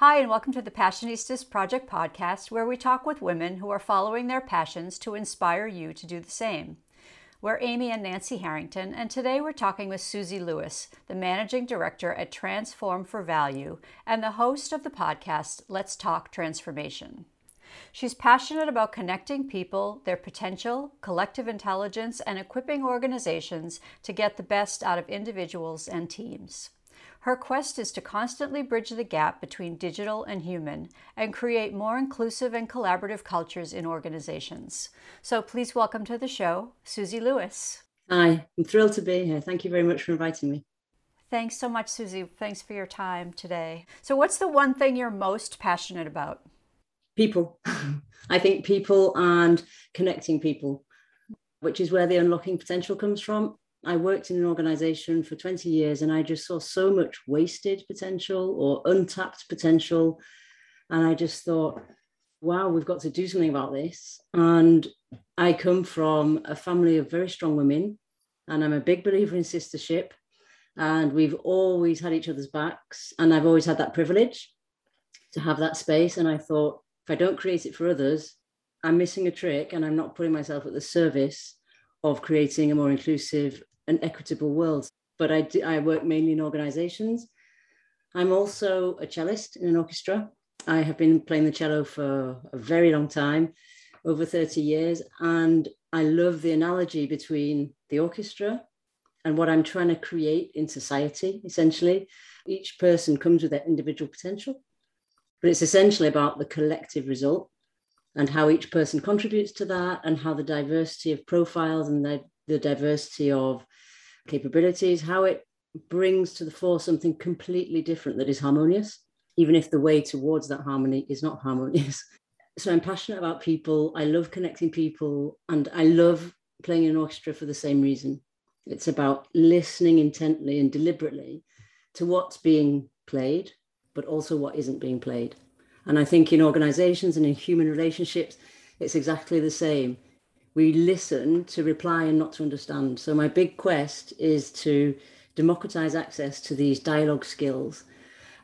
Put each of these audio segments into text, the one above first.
Hi, and welcome to the Passionistas Project podcast, where we talk with women who are following their passions to inspire you to do the same. We're Amy and Nancy Harrington, and today we're talking with Suzie Lewis, the managing director at Transform for Value and the host of the podcast Let's Talk Transformation. She's passionate about connecting people, their potential, collective intelligence, and equipping organizations to get the best out of individuals and teams. Her quest is to constantly bridge the gap between digital and human and create more inclusive and collaborative cultures in organizations. So please welcome to the show, Suzie Lewis. Hi, I'm thrilled to be here. Thank you very much for inviting me. Thanks so much, Suzie. Thanks for your time today. So, what's the one thing you're most passionate about? People. I think people and connecting people, which is where the unlocking potential comes from. I worked in an organization for 20 years and I just saw so much wasted potential or untapped potential. And I just thought, wow, we've got to do something about this. And I come from a family of very strong women, and I'm a big believer in sistership. And we've always had each other's backs. And I've always had that privilege to have that space. And I thought, if I don't create it for others, I'm missing a trick and I'm not putting myself at the service of creating a more inclusive and equitable world. But I, do, I work mainly in organizations. I'm also a cellist in an orchestra. I have been playing the cello for a very long time, over 30 years. And I love the analogy between the orchestra and what I'm trying to create in society, essentially. Each person comes with their individual potential, but it's essentially about the collective result and how each person contributes to that and how the diversity of profiles and the, the diversity of capabilities, how it brings to the fore something completely different that is harmonious, even if the way towards that harmony is not harmonious. So I'm passionate about people. I love connecting people and I love playing in an orchestra for the same reason. It's about listening intently and deliberately to what's being played, but also what isn't being played. And I think in organizations and in human relationships, it's exactly the same we listen to reply and not to understand. So my big quest is to democratize access to these dialogue skills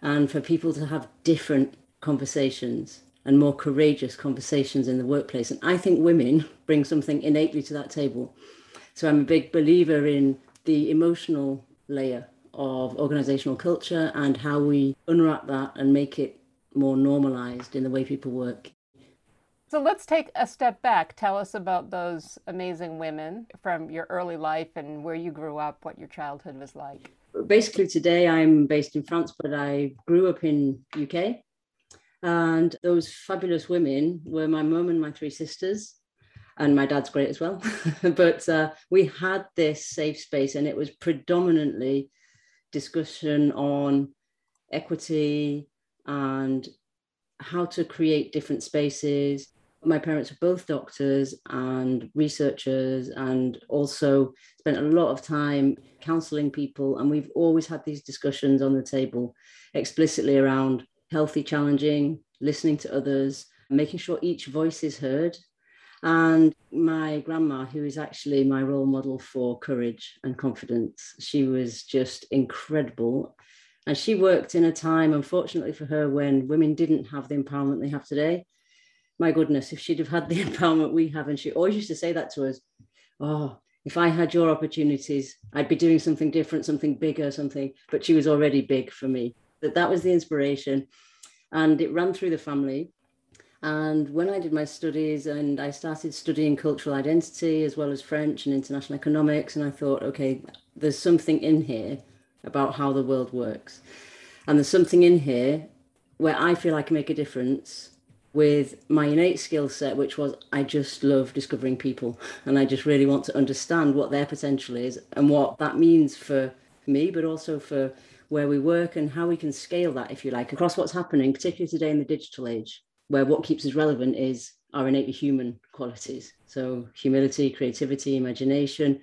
and for people to have different conversations and more courageous conversations in the workplace. And I think women bring something innately to that table. So I'm a big believer in the emotional layer of organizational culture and how we unwrap that and make it more normalized in the way people work. So let's take a step back. Tell us about those amazing women from your early life and where you grew up, what your childhood was like. Basically, today I'm based in France, but I grew up in UK. And those fabulous women were my mum and my three sisters. And my dad's great as well. but uh, we had this safe space, and it was predominantly discussion on equity and how to create different spaces. My parents were both doctors and researchers and also spent a lot of time counseling people and we've always had these discussions on the table explicitly around healthy challenging listening to others making sure each voice is heard. And my grandma who is actually my role model for courage and confidence she was just incredible and she worked in a time unfortunately for her when women didn't have the empowerment they have today my goodness, if she'd have had the empowerment we have, and she always used to say that to us, oh, if I had your opportunities, I'd be doing something different, something bigger, something. But she was already big for me. That that was the inspiration, and it ran through the family. And when I did my studies and I started studying cultural identity as well as French and international economics, and I thought, okay, there's something in here about how the world works. And there's something in here where I feel I can make a difference with my innate skill set, which was I just love discovering people and I just really want to understand what their potential is and what that means for me, but also for where we work and how we can scale that, if you like, across what's happening, particularly today in the digital age, where what keeps us relevant is our innately human qualities. So, humility, creativity, imagination,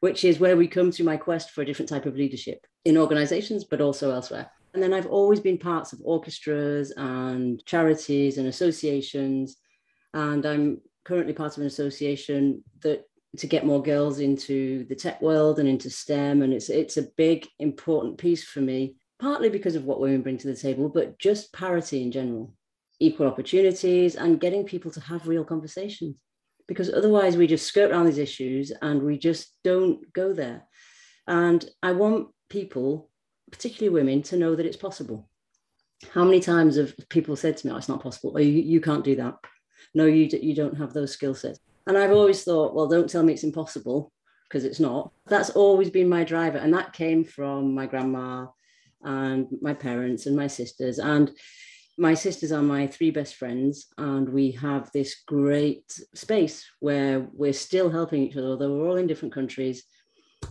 which is where we come to my quest for a different type of leadership in organizations, but also elsewhere. And then I've always been parts of orchestras and charities and associations. And I'm currently part of an association that to get more girls into the tech world and into STEM. And it's it's a big, important piece for me partly because of what women bring to the table, but just parity in general, equal opportunities, and getting people to have real conversations. Because otherwise, we just skirt around these issues and we just don't go there. And I want people, particularly women, to know that it's possible. How many times have people said to me, oh, it's not possible, or you, you can't do that? No, you, you don't have those skill sets. And I've always thought, well, don't tell me it's impossible because it's not. That's always been my driver. And that came from my grandma and my parents and my sisters. And my sisters are my three best friends. And we have this great space where we're still helping each other, although we're all in different countries.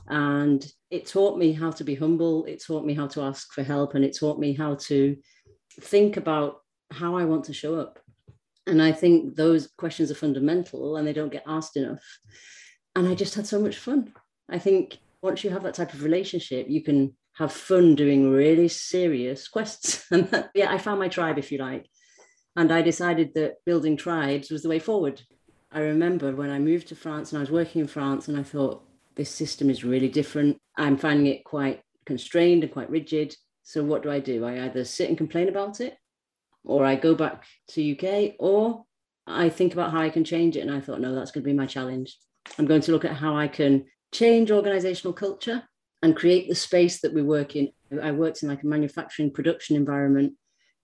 And it taught me how to be humble. It taught me how to ask for help. And it taught me how to think about how I want to show up. And I think those questions are fundamental and they don't get asked enough. And I just had so much fun. I think once you have that type of relationship, you can have fun doing really serious quests. And that, yeah, I found my tribe, if you like. And I decided that building tribes was the way forward. I remember when I moved to France and I was working in France, and I thought, this system is really different. I'm finding it quite constrained and quite rigid. So what do I do? I either sit and complain about it, or I go back to UK, or I think about how I can change it. And I thought, no, that's going to be my challenge. I'm going to look at how I can change organizational culture and create the space that we work in. I worked in like a manufacturing production environment,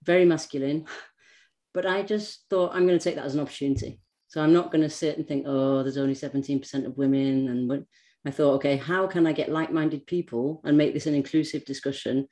very masculine, but I just thought I'm going to take that as an opportunity. So I'm not going to sit and think, oh, there's only 17% of women. And I thought, okay, how can I get like minded people and make this an inclusive discussion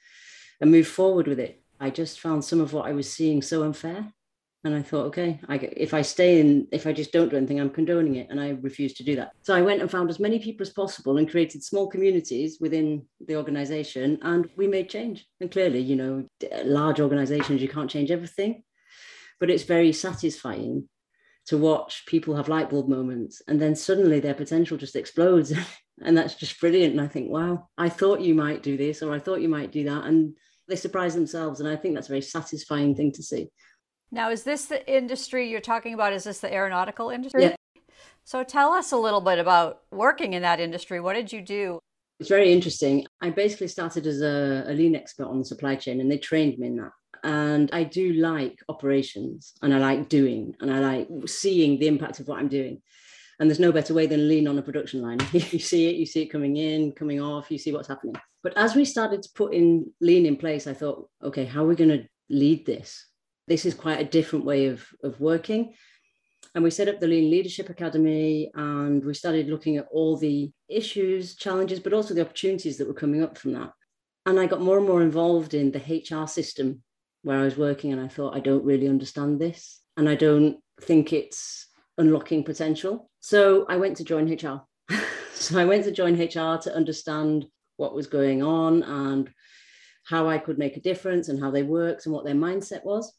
and move forward with it? I just found some of what I was seeing so unfair. And I thought, okay, I, if I stay in, if I just don't do anything, I'm condoning it. And I refused to do that. So I went and found as many people as possible and created small communities within the organization. And we made change. And clearly, you know, large organizations, you can't change everything. But it's very satisfying to watch people have light bulb moments. And then suddenly their potential just explodes. and that's just brilliant. And I think, wow, I thought you might do this or I thought you might do that. And they surprise themselves. And I think that's a very satisfying thing to see. Now, is this the industry you're talking about? Is this the aeronautical industry? Yeah. So tell us a little bit about working in that industry. What did you do? It's very interesting. I basically started as a, a lean expert on the supply chain, and they trained me in that. And I do like operations, and I like doing, and I like seeing the impact of what I'm doing. And there's no better way than lean on a production line. you see it, you see it coming in, coming off, you see what's happening. But as we started to put in lean in place, I thought, okay, how are we going to lead this? This is quite a different way of, of working. And we set up the Lean Leadership Academy and we started looking at all the issues, challenges, but also the opportunities that were coming up from that. And I got more and more involved in the HR system where I was working. And I thought, I don't really understand this. And I don't think it's unlocking potential. So I went to join HR. so I went to join HR to understand what was going on and how I could make a difference and how they worked and what their mindset was.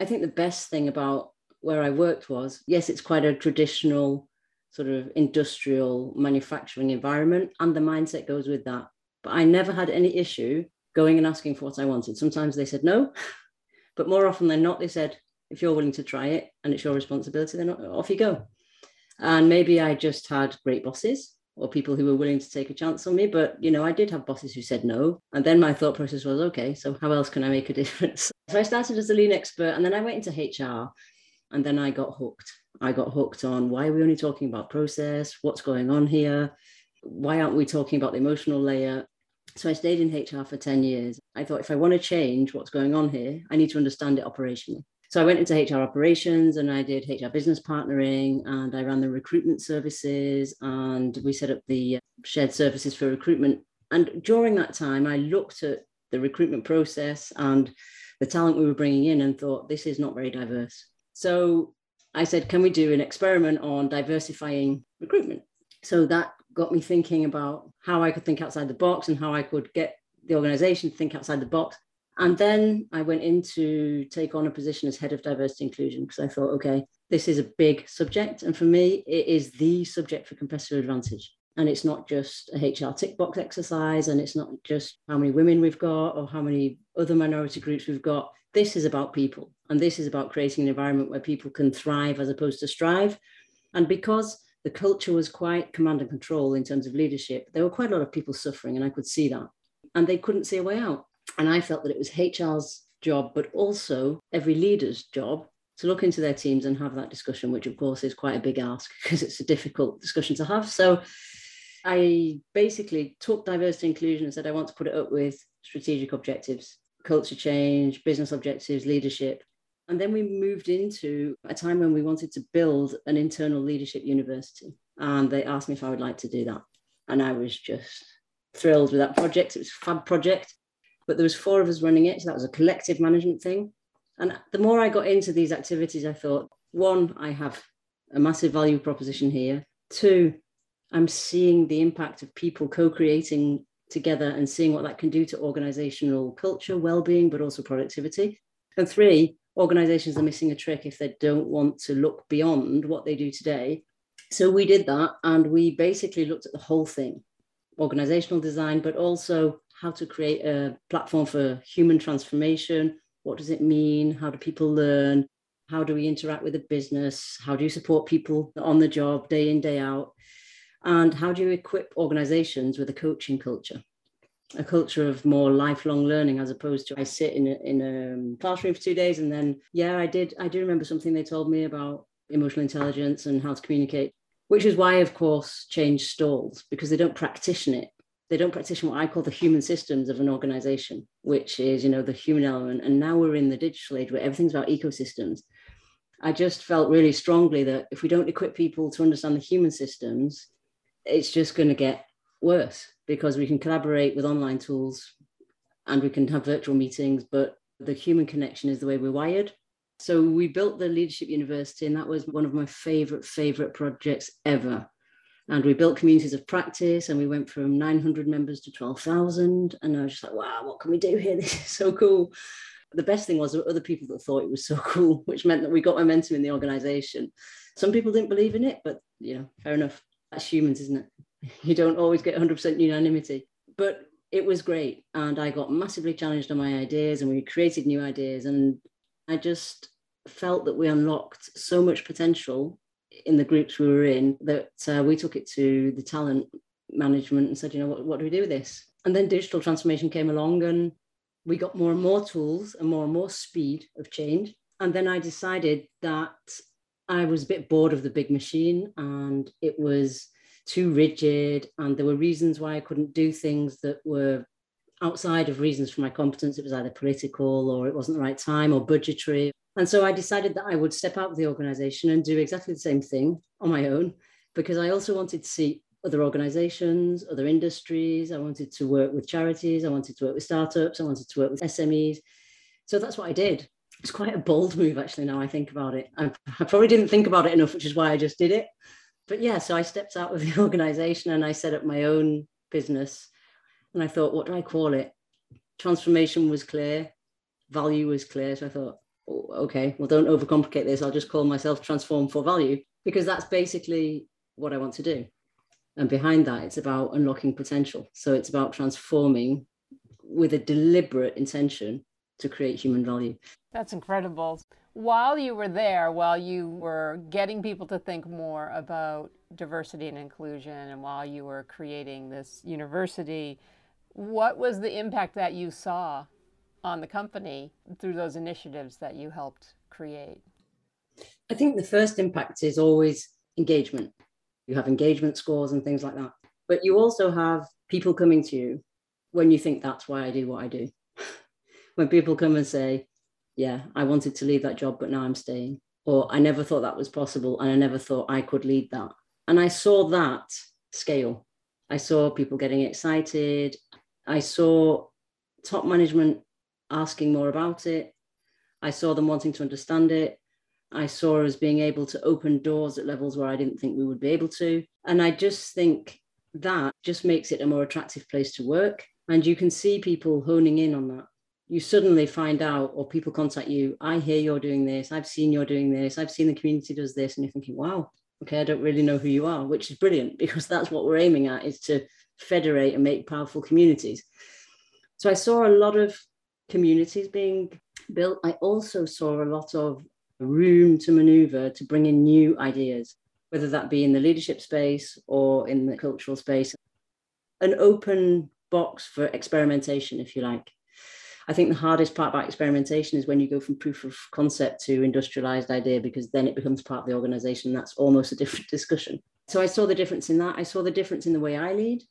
I think the best thing about where I worked was yes, it's quite a traditional sort of industrial manufacturing environment, and the mindset goes with that. But I never had any issue going and asking for what I wanted. Sometimes they said no, but more often than not, they said, if you're willing to try it and it's your responsibility, then off you go. And maybe I just had great bosses or people who were willing to take a chance on me. But, you know, I did have bosses who said no. And then my thought process was, okay, so how else can I make a difference? So I started as a lean expert and then I went into HR and then I got hooked. I got hooked on why are we only talking about process? What's going on here? Why aren't we talking about the emotional layer? So I stayed in HR for 10 years. I thought if I want to change what's going on here, I need to understand it operationally. So I went into HR operations and I did HR business partnering and I ran the recruitment services and we set up the shared services for recruitment. And during that time, I looked at the recruitment process and the talent we were bringing in and thought, this is not very diverse. So I said, can we do an experiment on diversifying recruitment? So that got me thinking about how I could think outside the box and how I could get the organization to think outside the box and then I went in to take on a position as head of diversity inclusion because I thought, okay, this is a big subject. And for me, it is the subject for competitive advantage. And it's not just a HR tick box exercise, and it's not just how many women we've got or how many other minority groups we've got. This is about people. And this is about creating an environment where people can thrive as opposed to strive. And because the culture was quite command and control in terms of leadership, there were quite a lot of people suffering, and I could see that. And they couldn't see a way out And I felt that it was HR's job, but also every leader's job to look into their teams and have that discussion, which of course is quite a big ask because it's a difficult discussion to have. So I basically took diversity inclusion and said, I want to put it up with strategic objectives, culture change, business objectives, leadership. And then we moved into a time when we wanted to build an internal leadership university. And they asked me if I would like to do that. And I was just thrilled with that project. It was a fab project, but there was four of us running it. So that was a collective management thing. And the more I got into these activities, I thought, one, I have a massive value proposition here. Two, I'm seeing the impact of people co-creating together and seeing what that can do to organizational culture, well-being, but also productivity. And three, organizations are missing a trick if they don't want to look beyond what they do today. So we did that and we basically looked at the whole thing, organizational design, but also how to create a platform for human transformation, what does it mean? How do people learn? How do we interact with the business? How do you support people on the job day in, day out? And how do you equip organizations with a coaching culture? A culture of more lifelong learning as opposed to I sit in a, in a um, classroom for two days and then, yeah, I did. I do remember something they told me about emotional intelligence and how to communicate, which is why, of course, change stalls because they don't practice it they don't practice what I call the human systems of an organization, which is, you know, the human element. And now we're in the digital age where everything's about ecosystems. I just felt really strongly that if we don't equip people to understand the human systems, it's just going to get worse because we can collaborate with online tools and we can have virtual meetings, but the human connection is the way we're wired. So we built the Leadership University, and that was one of my favorite, favorite projects ever and we built communities of practice and we went from 900 members to 12,000. And I was just like, wow, what can we do here? This is so cool. The best thing was there were other people that thought it was so cool, which meant that we got momentum in the organization. Some people didn't believe in it, but you know, fair enough. That's humans, isn't it? You don't always get 100% unanimity. But it was great. And I got massively challenged on my ideas and we created new ideas. And I just felt that we unlocked so much potential in the groups we were in that uh, we took it to the talent management and said, you know, what, what do we do with this? And then digital transformation came along and we got more and more tools and more and more speed of change. And then I decided that I was a bit bored of the big machine and it was too rigid. And there were reasons why I couldn't do things that were outside of reasons for my competence. It was either political or it wasn't the right time or budgetary. And so I decided that I would step out of the organization and do exactly the same thing on my own, because I also wanted to see other organizations, other industries. I wanted to work with charities. I wanted to work with startups. I wanted to work with SMEs. So that's what I did. It's quite a bold move, actually, now I think about it. I, I probably didn't think about it enough, which is why I just did it. But yeah, so I stepped out of the organization and I set up my own business. And I thought, what do I call it? Transformation was clear, value was clear. So I thought, oh, okay, well, don't overcomplicate this. I'll just call myself Transform for Value because that's basically what I want to do. And behind that, it's about unlocking potential. So it's about transforming with a deliberate intention to create human value. That's incredible. While you were there, while you were getting people to think more about diversity and inclusion, and while you were creating this university, what was the impact that you saw on the company through those initiatives that you helped create? I think the first impact is always engagement. You have engagement scores and things like that. But you also have people coming to you when you think that's why I do what I do. When people come and say, Yeah, I wanted to leave that job, but now I'm staying. Or I never thought that was possible and I never thought I could lead that. And I saw that scale. I saw people getting excited. I saw top management asking more about it. I saw them wanting to understand it. I saw us being able to open doors at levels where I didn't think we would be able to. And I just think that just makes it a more attractive place to work. And you can see people honing in on that. You suddenly find out, or people contact you, I hear you're doing this, I've seen you're doing this, I've seen the community does this. And you're thinking, wow, okay, I don't really know who you are, which is brilliant because that's what we're aiming at is to federate and make powerful communities. So I saw a lot of communities being built, I also saw a lot of room to maneuver to bring in new ideas, whether that be in the leadership space or in the cultural space. An open box for experimentation, if you like. I think the hardest part about experimentation is when you go from proof of concept to industrialized idea, because then it becomes part of the organization. That's almost a different discussion. So I saw the difference in that. I saw the difference in the way I lead,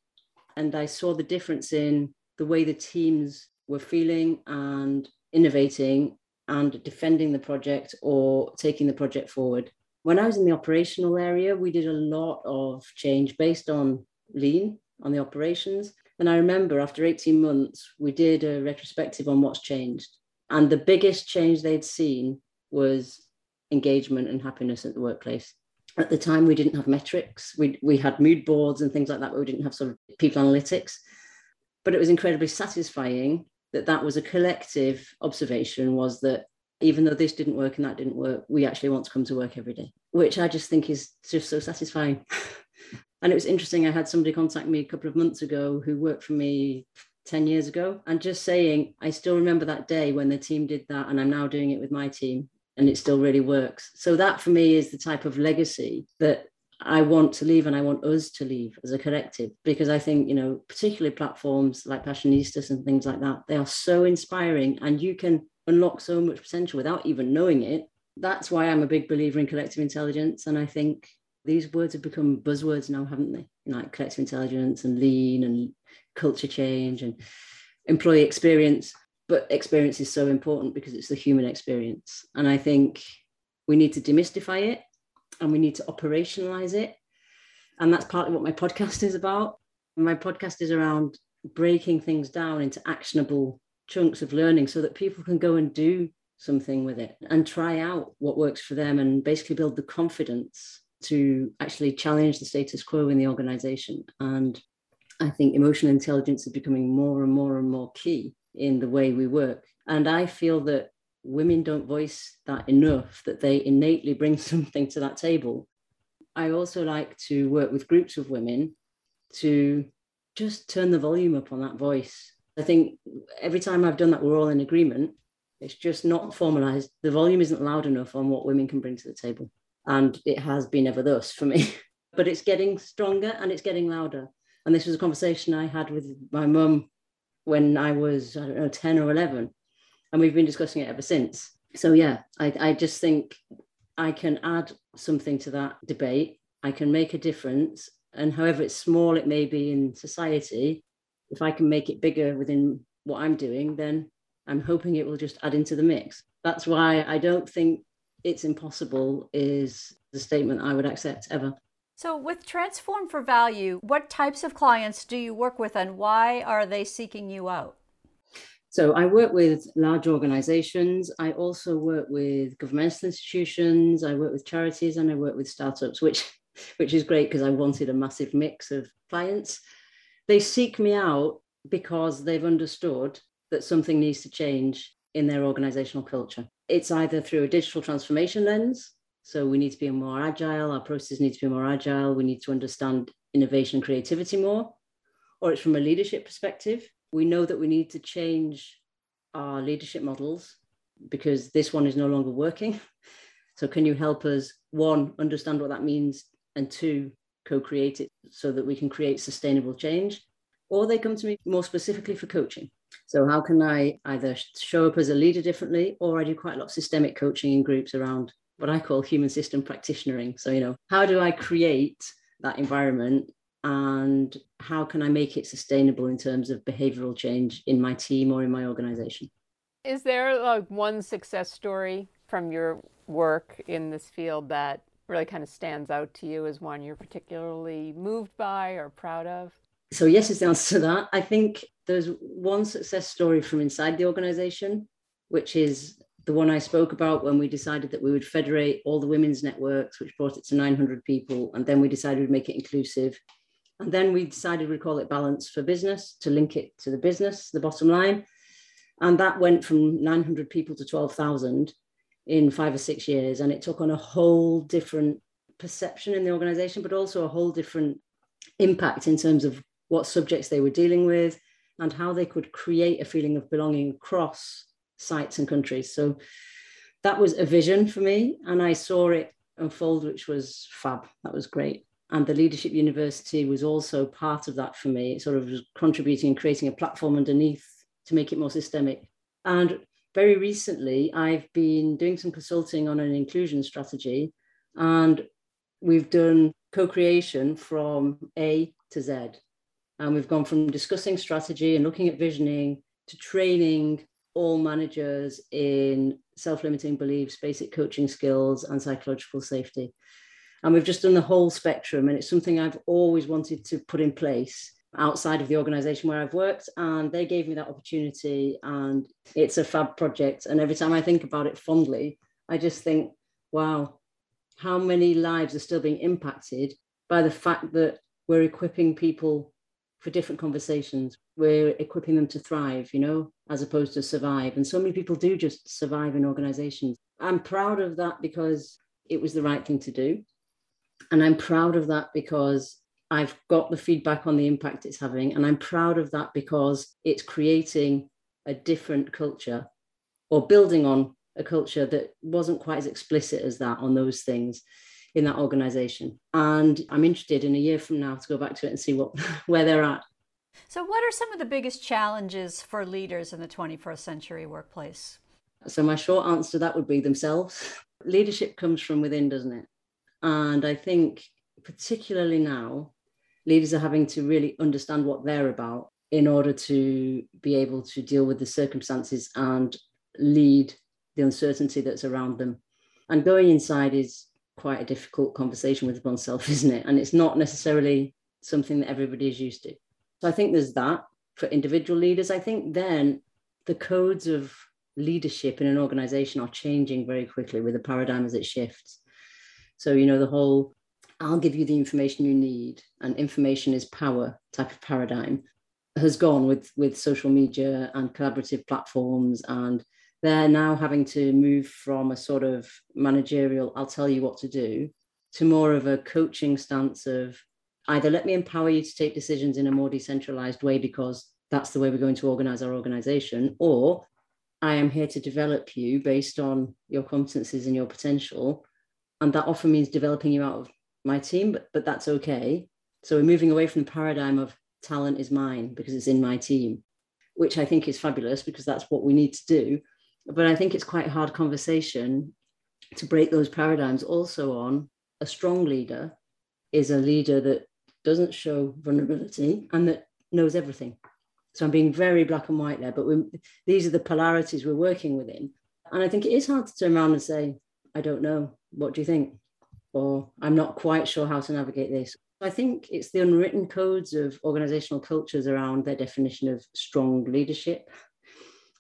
and I saw the difference in the way the teams were feeling and innovating and defending the project or taking the project forward. When I was in the operational area, we did a lot of change based on lean on the operations. And I remember after 18 months, we did a retrospective on what's changed. And the biggest change they'd seen was engagement and happiness at the workplace. At the time, we didn't have metrics. We, we had mood boards and things like that, but we didn't have sort of people analytics. But it was incredibly satisfying that that was a collective observation was that even though this didn't work and that didn't work, we actually want to come to work every day, which I just think is just so satisfying. and it was interesting. I had somebody contact me a couple of months ago who worked for me 10 years ago and just saying, I still remember that day when the team did that, and I'm now doing it with my team, and it still really works. So, that for me is the type of legacy that I want to leave and I want us to leave as a collective because I think, you know, particularly platforms like Passionistas and things like that, they are so inspiring and you can unlock so much potential without even knowing it. That's why I'm a big believer in collective intelligence. And I think these words have become buzzwords now, haven't they? Like collective intelligence and lean and culture change and employee experience. But experience is so important because it's the human experience. And I think we need to demystify it and we need to operationalize it. And that's partly what my podcast is about. My podcast is around breaking things down into actionable chunks of learning so that people can go and do something with it and try out what works for them and basically build the confidence to actually challenge the status quo in the organization. And I think emotional intelligence is becoming more and more and more key in the way we work. And I feel that women don't voice that enough, that they innately bring something to that table. I also like to work with groups of women to just turn the volume up on that voice. I think every time I've done that, we're all in agreement. It's just not formalized. The volume isn't loud enough on what women can bring to the table. And it has been ever thus for me. but it's getting stronger and it's getting louder. And this was a conversation I had with my mum when I was, I don't know, 10 or 11 and we've been discussing it ever since. So yeah, I, I just think I can add something to that debate. I can make a difference, and however it's small it may be in society, if I can make it bigger within what I'm doing, then I'm hoping it will just add into the mix. That's why I don't think it's impossible is the statement I would accept ever. So, with Transform for Value, what types of clients do you work with and why are they seeking you out? So I work with large organizations. I also work with governmental institutions. I work with charities and I work with startups, which, which is great because I wanted a massive mix of clients. They seek me out because they've understood that something needs to change in their organizational culture. It's either through a digital transformation lens. So we need to be more agile, our processes need to be more agile, we need to understand innovation and creativity more, or it's from a leadership perspective we know that we need to change our leadership models because this one is no longer working. So, can you help us, one, understand what that means, and two, co create it so that we can create sustainable change? Or they come to me more specifically for coaching. So, how can I either show up as a leader differently, or I do quite a lot of systemic coaching in groups around what I call human system practitionering. So, you know, how do I create that environment and how can I make it sustainable in terms of behavioral change in my team or in my organization? Is there like one success story from your work in this field that really kind of stands out to you as one you're particularly moved by or proud of? So, yes, is the answer to that. I think there's one success story from inside the organization, which is the one I spoke about when we decided that we would federate all the women's networks, which brought it to 900 people. And then we decided we'd make it inclusive. And then we decided we'd call it balance for business to link it to the business, the bottom line. And that went from 900 people to 12,000 in five or six years. And it took on a whole different perception in the organization, but also a whole different impact in terms of what subjects they were dealing with and how they could create a feeling of belonging across sites and countries. So that was a vision for me. And I saw it unfold, which was fab. That was great and the leadership university was also part of that for me it sort of contributing and creating a platform underneath to make it more systemic And very recently, I've been doing some consulting on an inclusion strategy, and we've done co creation from A to Z. And we've gone from discussing strategy and looking at visioning to training all managers in self limiting beliefs, basic coaching skills, and psychological safety. And we've just done the whole spectrum. And it's something I've always wanted to put in place outside of the organization where I've worked. And they gave me that opportunity. And it's a fab project. And every time I think about it fondly, I just think, wow, how many lives are still being impacted by the fact that we're equipping people for different conversations. We're equipping them to thrive, you know, as opposed to survive. And so many people do just survive in organizations. I'm proud of that because it was the right thing to do. And I'm proud of that because I've got the feedback on the impact it's having. And I'm proud of that because it's creating a different culture or building on a culture that wasn't quite as explicit as that on those things in that organization. And I'm interested in a year from now to go back to it and see what where they're at. So what are some of the biggest challenges for leaders in the 21st century workplace? So my short answer to that would be themselves. Leadership comes from within, doesn't it? And I think particularly now, leaders are having to really understand what they're about in order to be able to deal with the circumstances and lead the uncertainty that's around them. And going inside is quite a difficult conversation with oneself, isn't it? And it's not necessarily something that everybody is used to. So I think there's that for individual leaders. I think then the codes of leadership in an organization are changing very quickly with the paradigm as it shifts. So, you know, the whole I'll give you the information you need and information is power type of paradigm has gone with with social media and collaborative platforms and they're now having to move from a sort of managerial, I'll tell you what to do, to more of a coaching stance of either let me empower you to take decisions in a more decentralized way because that's the way we're going to organize our organization, or I am here to develop you based on your competencies and your potential. And that often means developing you out of my team, but, but that's okay. So we're moving away from the paradigm of talent is mine because it's in my team, which I think is fabulous because that's what we need to do but I think it's quite hard conversation to break those paradigms also on a strong leader is a leader that doesn't show vulnerability and that knows everything. So I'm being very black and white there, but these are the polarities we're working within. And I think it is hard to turn around and say, I don't know, what do you think? Or I'm not quite sure how to navigate this. I think it's the unwritten codes of organizational cultures around their definition of strong leadership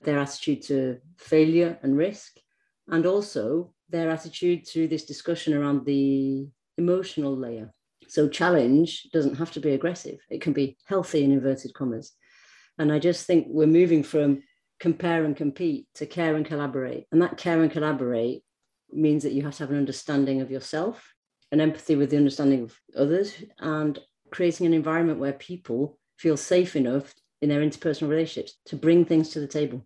their attitude to failure and risk, and also their attitude to this discussion around the emotional layer. So, challenge doesn't have to be aggressive, it can be healthy in inverted commas. And I just think we're moving from compare and compete to care and collaborate. And that care and collaborate means that you have to have an understanding of yourself, an empathy with the understanding of others, and creating an environment where people feel safe enough in their interpersonal relationships to bring things to the table.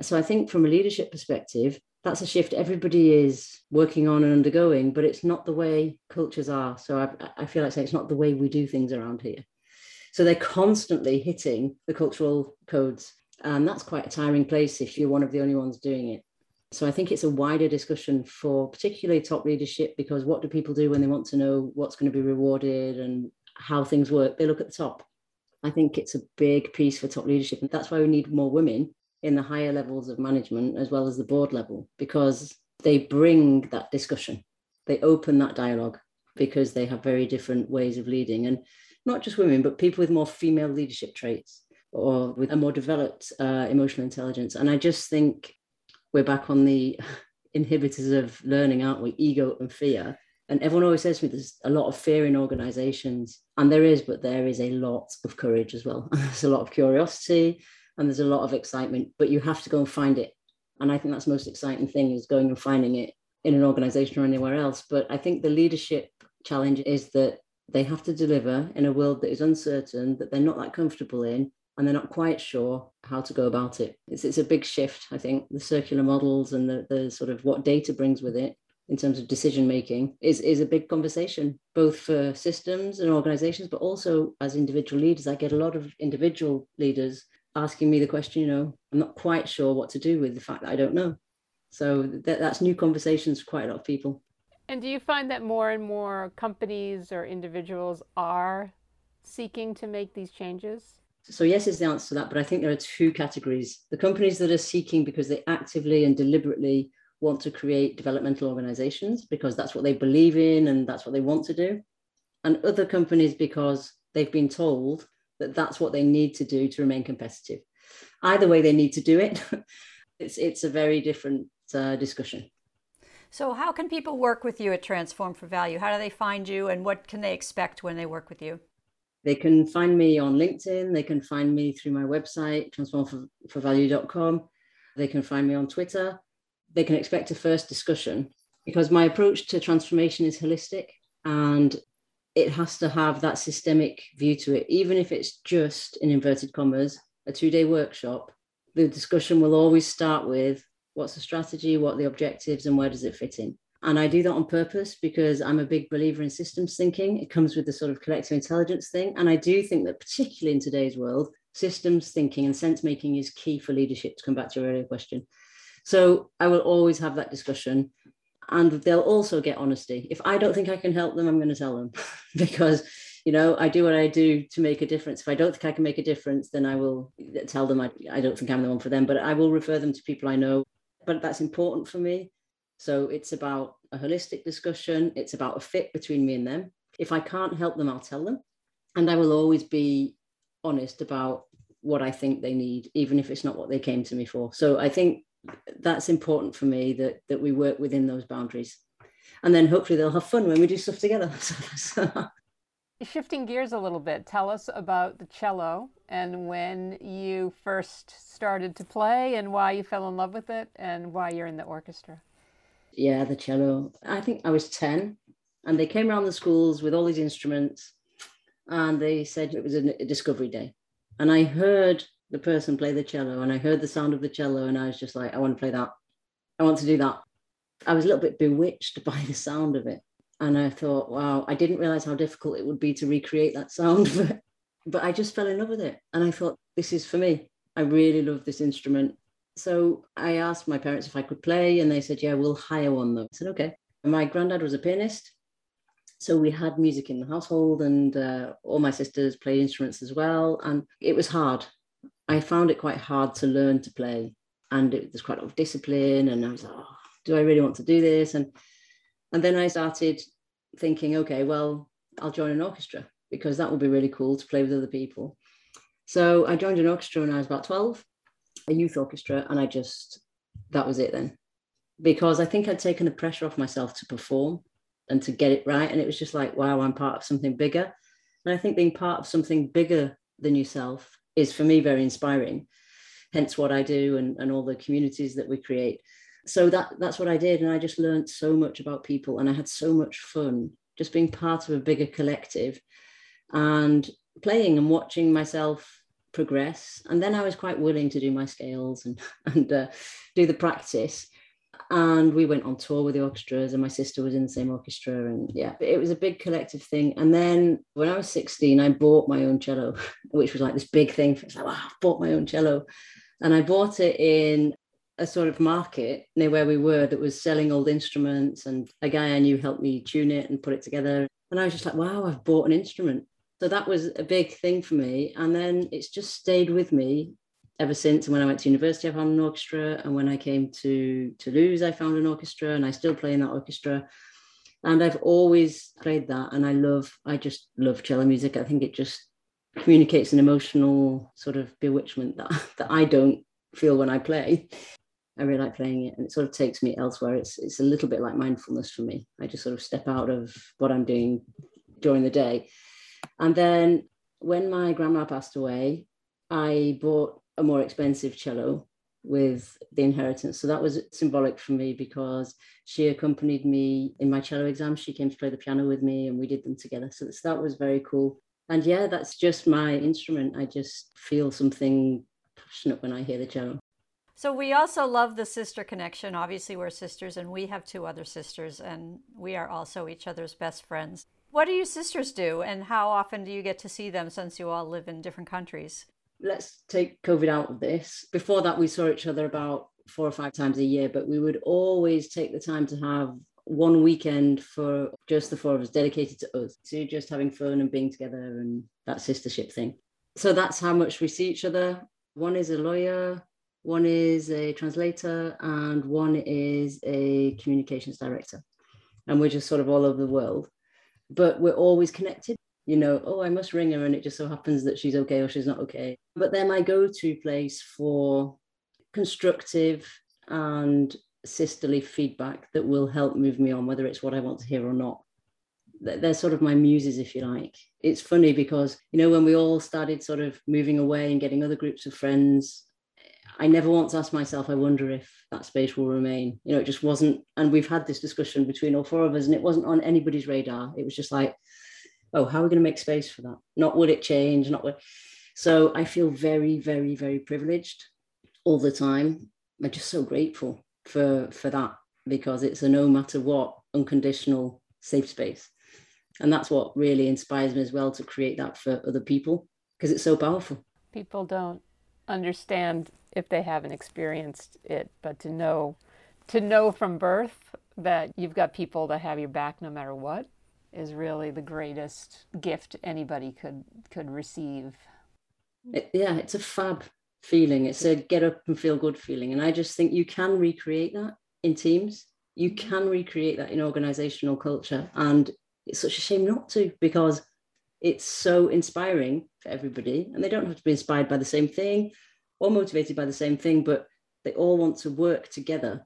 So I think from a leadership perspective, that's a shift everybody is working on and undergoing, but it's not the way cultures are. So I, I feel like saying it's not the way we do things around here. So they're constantly hitting the cultural codes. And that's quite a tiring place if you're one of the only ones doing it. So I think it's a wider discussion for particularly top leadership because what do people do when they want to know what's going to be rewarded and how things work? They look at the top. I think it's a big piece for top leadership. And that's why we need more women in the higher levels of management as well as the board level because they bring that discussion. They open that dialogue because they have very different ways of leading. And not just women, but people with more female leadership traits or with a more developed uh, emotional intelligence. And I just think we're back on the inhibitors of learning, aren't we? Ego and fear. And everyone always says to me, there's a lot of fear in organizations. And there is, but there is a lot of courage as well. there's a lot of curiosity and there's a lot of excitement, but you have to go and find it. And I think that's the most exciting thing is going and finding it in an organization or anywhere else. But I think the leadership challenge is that they have to deliver in a world that is uncertain, that they're not that comfortable in, and they're not quite sure how to go about it. It's, it's a big shift, I think. The circular models and the, the sort of what data brings with it in terms of decision making is, is a big conversation, both for systems and organizations, but also as individual leaders. I get a lot of individual leaders asking me the question, you know, I'm not quite sure what to do with the fact that I don't know. So that, that's new conversations for quite a lot of people. And do you find that more and more companies or individuals are seeking to make these changes? So, yes, is the answer to that. But I think there are two categories the companies that are seeking because they actively and deliberately want to create developmental organizations because that's what they believe in and that's what they want to do. And other companies because they've been told that that's what they need to do to remain competitive. Either way, they need to do it. it's, it's a very different uh, discussion. So, how can people work with you at Transform for Value? How do they find you and what can they expect when they work with you? They can find me on LinkedIn. They can find me through my website, transformforvalue.com. They can find me on Twitter. They can expect a first discussion because my approach to transformation is holistic and it has to have that systemic view to it, even if it's just in inverted commas, a two day workshop. The discussion will always start with what's the strategy, what the objectives, and where does it fit in? And I do that on purpose because I'm a big believer in systems thinking. It comes with the sort of collective intelligence thing. And I do think that, particularly in today's world, systems thinking and sense making is key for leadership, to come back to your earlier question. So I will always have that discussion. And they'll also get honesty. If I don't think I can help them, I'm going to tell them because, you know, I do what I do to make a difference. If I don't think I can make a difference, then I will tell them I, I don't think I'm the one for them, but I will refer them to people I know. But that's important for me so it's about a holistic discussion, it's about a fit between me and them. If I can't help them, I'll tell them. And I will always be honest about what I think they need, even if it's not what they came to me for. So I think that's important for me that that we work within those boundaries. And then hopefully they'll have fun when we do stuff together. Uh, Shifting gears a little bit, tell us about the cello and when you first started to play and why you fell in love with it and why you're in the orchestra yeah, the cello. I think I was 10 and they came around the schools with all these instruments and they said it was a, discovery day. And I heard the person play the cello and I heard the sound of the cello and I was just like, I want to play that. I want to do that. I was a little bit bewitched by the sound of it. And I thought, wow, I didn't realize how difficult it would be to recreate that sound, but, but I just fell in love with it. And I thought, this is for me. I really love this instrument. So I asked my parents if I could play, and they said, Yeah, we'll hire one though. I said, Okay. And my granddad was a pianist. So we had music in the household, and uh, all my sisters played instruments as well. And it was hard. I found it quite hard to learn to play. And it, there's quite a lot of discipline. And I was like, oh, do I really want to do this? And and then I started thinking, okay, well, I'll join an orchestra because that would be really cool to play with other people. So I joined an orchestra when I was about 12 a youth orchestra, and I just that was it then, because I think I'd taken the pressure off myself to perform and to get it right, and it was just like, wow, I'm part of something bigger, and I think being part of something bigger than yourself is for me very inspiring. Hence, what I do and, and all the communities that we create. So that that's what I did, and I just learned so much about people, and I had so much fun just being part of a bigger collective and playing and watching myself progress. And then I was quite willing to do my scales and, and uh, do the practice. And we went on tour with the orchestras, and my sister was in the same orchestra. And yeah, it was a big collective thing. And then when I was 16, I bought my own cello, which was like this big thing. It's like, wow, I bought my own cello. And I bought it in a sort of market near where we were that was selling old instruments. And a guy I knew helped me tune it and put it together. And I was just like, wow, I've bought an instrument. So that was a big thing for me. And then it's just stayed with me ever since. And when I went to university, I found an orchestra. And when I came to Toulouse, I found an orchestra and I still play in that orchestra. And I've always played that. And I love, I just love cello music. I think it just communicates an emotional sort of bewitchment that, that I don't feel when I play. I really like playing it and it sort of takes me elsewhere. It's it's a little bit like mindfulness for me. I just sort of step out of what I'm doing during the day and then when my grandma passed away, I bought a more expensive cello with the inheritance. So that was symbolic for me because she accompanied me in my cello exam. She came to play the piano with me and we did them together. So that was very cool. And yeah, that's just my instrument. I just feel something passionate when I hear the cello. So we also love the sister connection. Obviously, we're sisters, and we have two other sisters, and we are also each other's best friends. What do your sisters do, and how often do you get to see them since you all live in different countries? Let's take COVID out of this. Before that, we saw each other about four or five times a year, but we would always take the time to have one weekend for just the four of us dedicated to us, to just having fun and being together and that sistership thing. So that's how much we see each other. One is a lawyer, one is a translator, and one is a communications director. And we're just sort of all over the world, but we're always connected. You know, oh, I must ring her, and it just so happens that she's okay or she's not okay. But they're my go to place for constructive and sisterly feedback that will help move me on, whether it's what I want to hear or not. They're sort of my muses, if you like. It's funny because, you know, when we all started sort of moving away and getting other groups of friends, I never once asked myself, I wonder if that space will remain. You know, it just wasn't. And we've had this discussion between all four of us, and it wasn't on anybody's radar. It was just like, oh, how are we going to make space for that? Not would it change? Not would. So I feel very, very, very privileged all the time. I'm just so grateful for for that because it's a no matter what unconditional safe space and that's what really inspires me as well to create that for other people because it's so powerful people don't understand if they haven't experienced it but to know to know from birth that you've got people that have your back no matter what is really the greatest gift anybody could could receive it, yeah it's a fab feeling. It's a get up and feel good feeling. And I just think you can recreate that in teams. You mm-hmm. can recreate that in organizational culture. And it's such a shame not to because it's so inspiring for everybody. And they don't have to be inspired by the same thing or motivated by the same thing, but they all want to work together.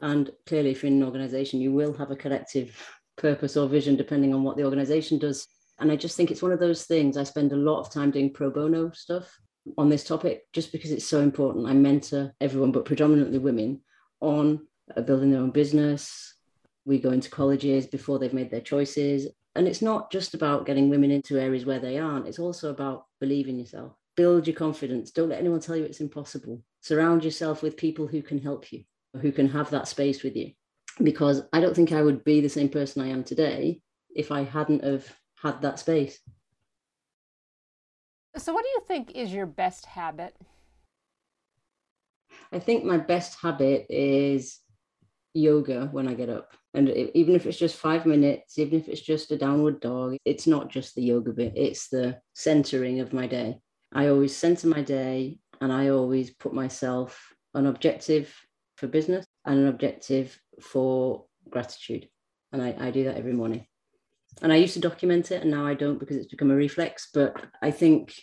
And clearly, if you're in an organization, you will have a collective purpose or vision depending on what the organization does. And I just think it's one of those things. I spend a lot of time doing pro bono stuff on this topic just because it's so important. I mentor everyone, but predominantly women, on uh, building their own business. We go into colleges before they've made their choices. And it's not just about getting women into areas where they aren't, it's also about believing yourself. Build your confidence. Don't let anyone tell you it's impossible. Surround yourself with people who can help you, who can have that space with you. Because I don't think I would be the same person I am today if I hadn't have had that space. So, what do you think is your best habit? I think my best habit is yoga when I get up. And even if it's just five minutes, even if it's just a downward dog, it's not just the yoga bit, it's the centering of my day. I always center my day and I always put myself an objective for business and an objective for gratitude. And I, I do that every morning and I used to document it and now I don't because it's become a reflex. But I think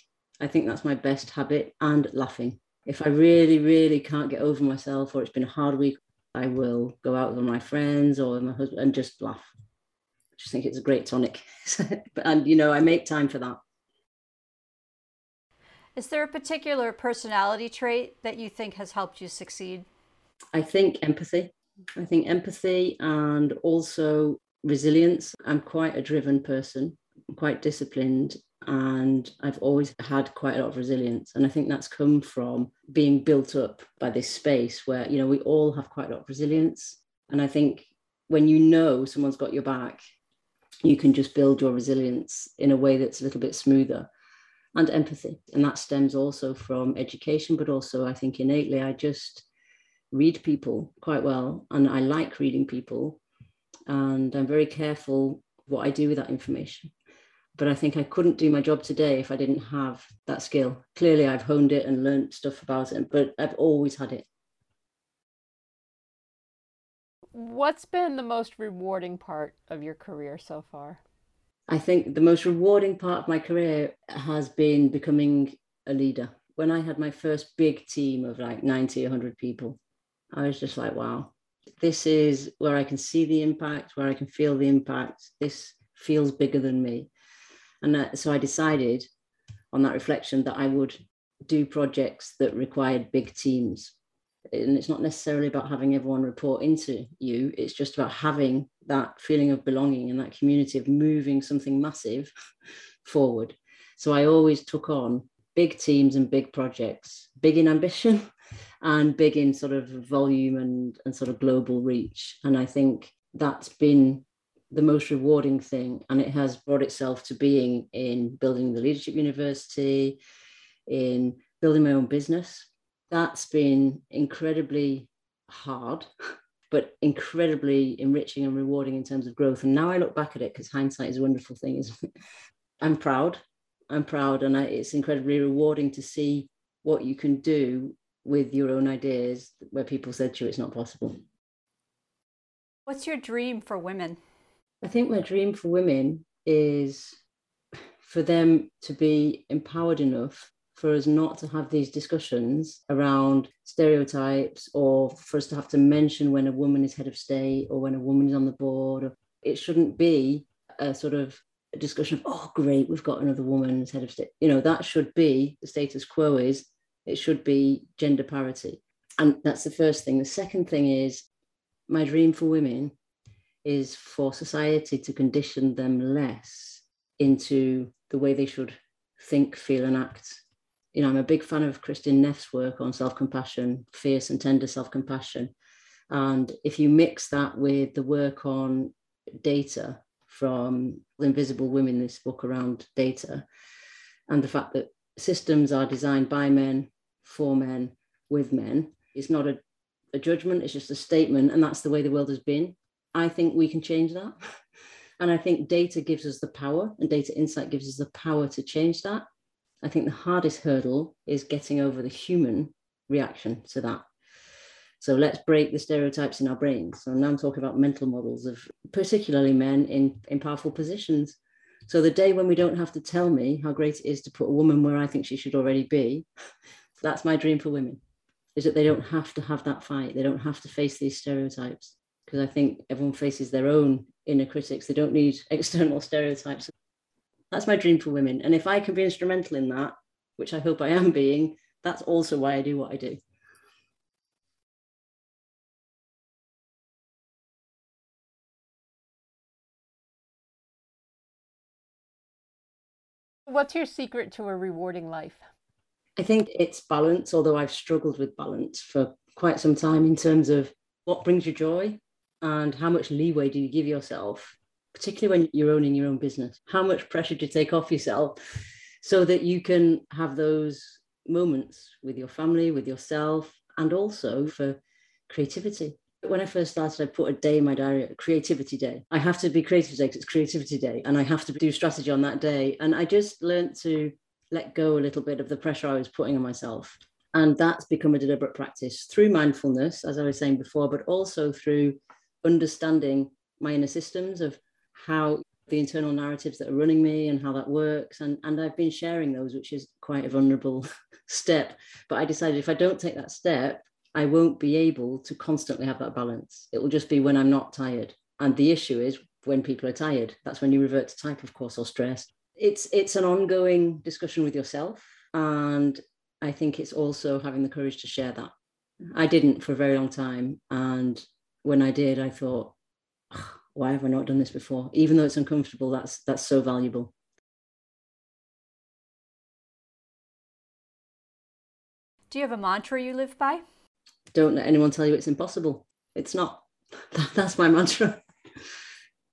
I think that's my best habit and laughing. If I really, really can't get over myself or it's been a hard week, I will go out with my friends or my husband and just laugh. I just think it's a great tonic. and you know, I make time for that. Is there a particular personality trait that you think has helped you succeed? I think empathy. I think empathy and also resilience. I'm quite a driven person, I'm quite disciplined, and I've always had quite a lot of resilience. And I think that's come from being built up by this space where, you know, we all have quite a lot of resilience. And I think when you know someone's got your back, you can just build your resilience in a way that's a little bit smoother and empathy. And that stems also from education, but also I think innately I just read people quite well and I like reading people and I'm very careful what I do with that information. But I think I couldn't do my job today if I didn't have that skill. Clearly, I've honed it and learned stuff about it, but I've always had it. What's been the most rewarding part of your career so far? I think the most rewarding part of my career has been becoming a leader. When I had my first big team of like 90, 100 people, I was just like, wow, this is where I can see the impact, where I can feel the impact. This feels bigger than me. And that, so I decided on that reflection that I would do projects that required big teams. And it's not necessarily about having everyone report into you, it's just about having that feeling of belonging and that community of moving something massive forward. So I always took on big teams and big projects, big in ambition, and big in sort of volume and, and sort of global reach. And I think that's been the most rewarding thing. And it has brought itself to being in building the Leadership University, in building my own business. That's been incredibly hard, but incredibly enriching and rewarding in terms of growth. And now I look back at it because hindsight is a wonderful thing, it? I'm proud. I'm proud, and I, it's incredibly rewarding to see what you can do with your own ideas where people said to you it's not possible. What's your dream for women? I think my dream for women is for them to be empowered enough for us not to have these discussions around stereotypes or for us to have to mention when a woman is head of state or when a woman is on the board. It shouldn't be a sort of a discussion of, oh, great, we've got another woman as head of state. You know, that should be the status quo is it should be gender parity. And that's the first thing. The second thing is my dream for women is for society to condition them less into the way they should think, feel, and act. You know, I'm a big fan of Kristin Neff's work on self compassion, fierce and tender self compassion. And if you mix that with the work on data from Invisible Women, this book around data, and the fact that systems are designed by men, for men, with men, it's not a, a judgment, it's just a statement. And that's the way the world has been. I think we can change that. And I think data gives us the power, and data insight gives us the power to change that. I think the hardest hurdle is getting over the human reaction to that. So let's break the stereotypes in our brains. So now I'm talking about mental models of particularly men in, in powerful positions. So the day when we don't have to tell me how great it is to put a woman where I think she should already be, that's my dream for women, is that they don't have to have that fight. They don't have to face these stereotypes because I think everyone faces their own inner critics. They don't need external stereotypes. That's my dream for women. And if I can be instrumental in that, which I hope I am being, that's also why I do what I do. What's your secret to a rewarding life? I think it's balance, although I've struggled with balance for quite some time in terms of what brings you joy and how much leeway do you give yourself, particularly when you're owning your own business? How much pressure do you take off yourself so that you can have those moments with your family, with yourself, and also for creativity? When I first started, I put a day in my diary, creativity day. I have to be creative today because it's creativity day, and I have to do strategy on that day. And I just learned to let go a little bit of the pressure I was putting on myself. And that's become a deliberate practice through mindfulness, as I was saying before, but also through understanding my inner systems of how the internal narratives that are running me and how that works. And, and I've been sharing those, which is quite a vulnerable step. But I decided if I don't take that step, I won't be able to constantly have that balance. It will just be when I'm not tired. And the issue is when people are tired. That's when you revert to type, of course, or stress. It's it's an ongoing discussion with yourself. And I think it's also having the courage to share that. I didn't for a very long time. And when I did, I thought, why have I not done this before? Even though it's uncomfortable, that's that's so valuable. Do you have a mantra you live by? Don't let anyone tell you it's impossible. It's not. That's my mantra.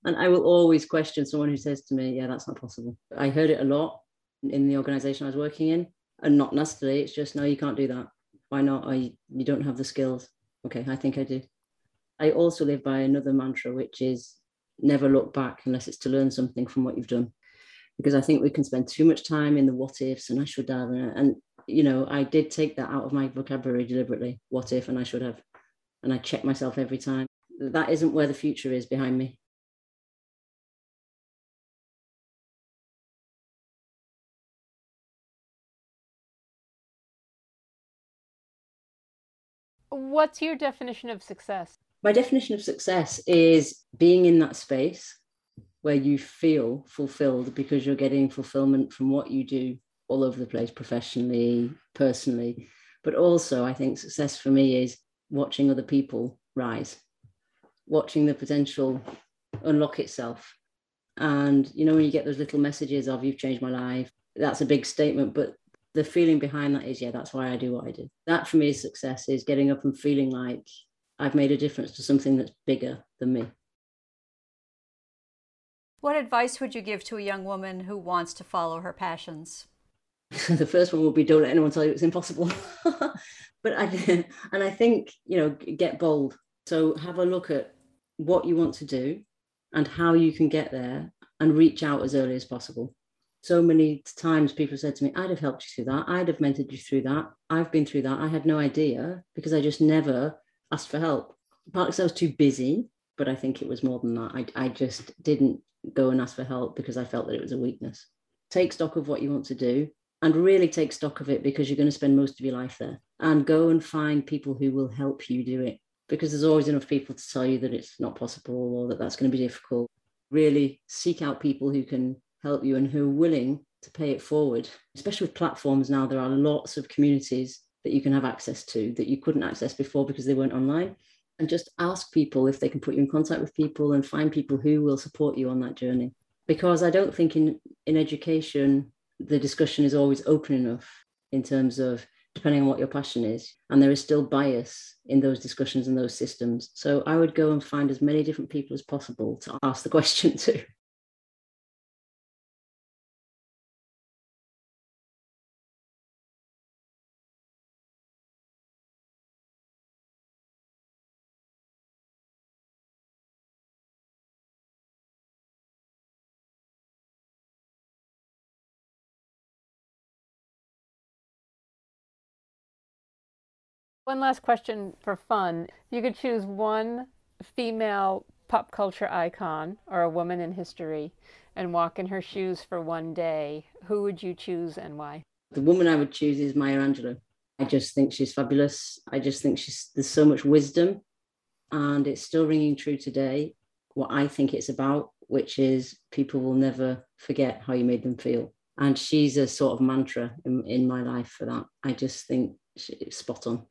And I will always question someone who says to me, Yeah, that's not possible. I heard it a lot in the organization I was working in, and not nastily. It's just, No, you can't do that. Why not? I, you don't have the skills. Okay, I think I do. I also live by another mantra, which is never look back unless it's to learn something from what you've done. Because I think we can spend too much time in the what ifs and I should have. And, you know, I did take that out of my vocabulary deliberately what if and I should have. And I check myself every time. That isn't where the future is behind me. What's your definition of success? my definition of success is being in that space where you feel fulfilled because you're getting fulfillment from what you do all over the place professionally personally but also i think success for me is watching other people rise watching the potential unlock itself and you know when you get those little messages of you've changed my life that's a big statement but the feeling behind that is yeah that's why i do what i do that for me is success is getting up and feeling like I've made a difference to something that's bigger than me. What advice would you give to a young woman who wants to follow her passions? the first one would be don't let anyone tell you it's impossible. but I and I think you know get bold. So have a look at what you want to do and how you can get there and reach out as early as possible. So many times people said to me, I'd have helped you through that. I'd have mentored you through that. I've been through that. I had no idea because I just never asked for help. Partly because I was too busy, but I think it was more than that. I, I just didn't go and ask for help because I felt that it was a weakness. Take stock of what you want to do and really take stock of it because you're going to spend most of your life there and go and find people who will help you do it because there's always enough people to tell you that it's not possible or that that's going to be difficult. Really seek out people who can help you and who are willing to pay it forward. Especially with platforms now, there are lots of communities that you can have access to that you couldn't access before because they weren't online. And just ask people if they can put you in contact with people and find people who will support you on that journey. Because I don't think in, in education, the discussion is always open enough in terms of depending on what your passion is. And there is still bias in those discussions and those systems. So I would go and find as many different people as possible to ask the question to. One last question for fun. You could choose one female pop culture icon or a woman in history and walk in her shoes for one day. Who would you choose and why? The woman I would choose is Maya Angelou. I just think she's fabulous. I just think she's there's so much wisdom and it's still ringing true today what I think it's about, which is people will never forget how you made them feel. And she's a sort of mantra in, in my life for that. I just think she's spot on.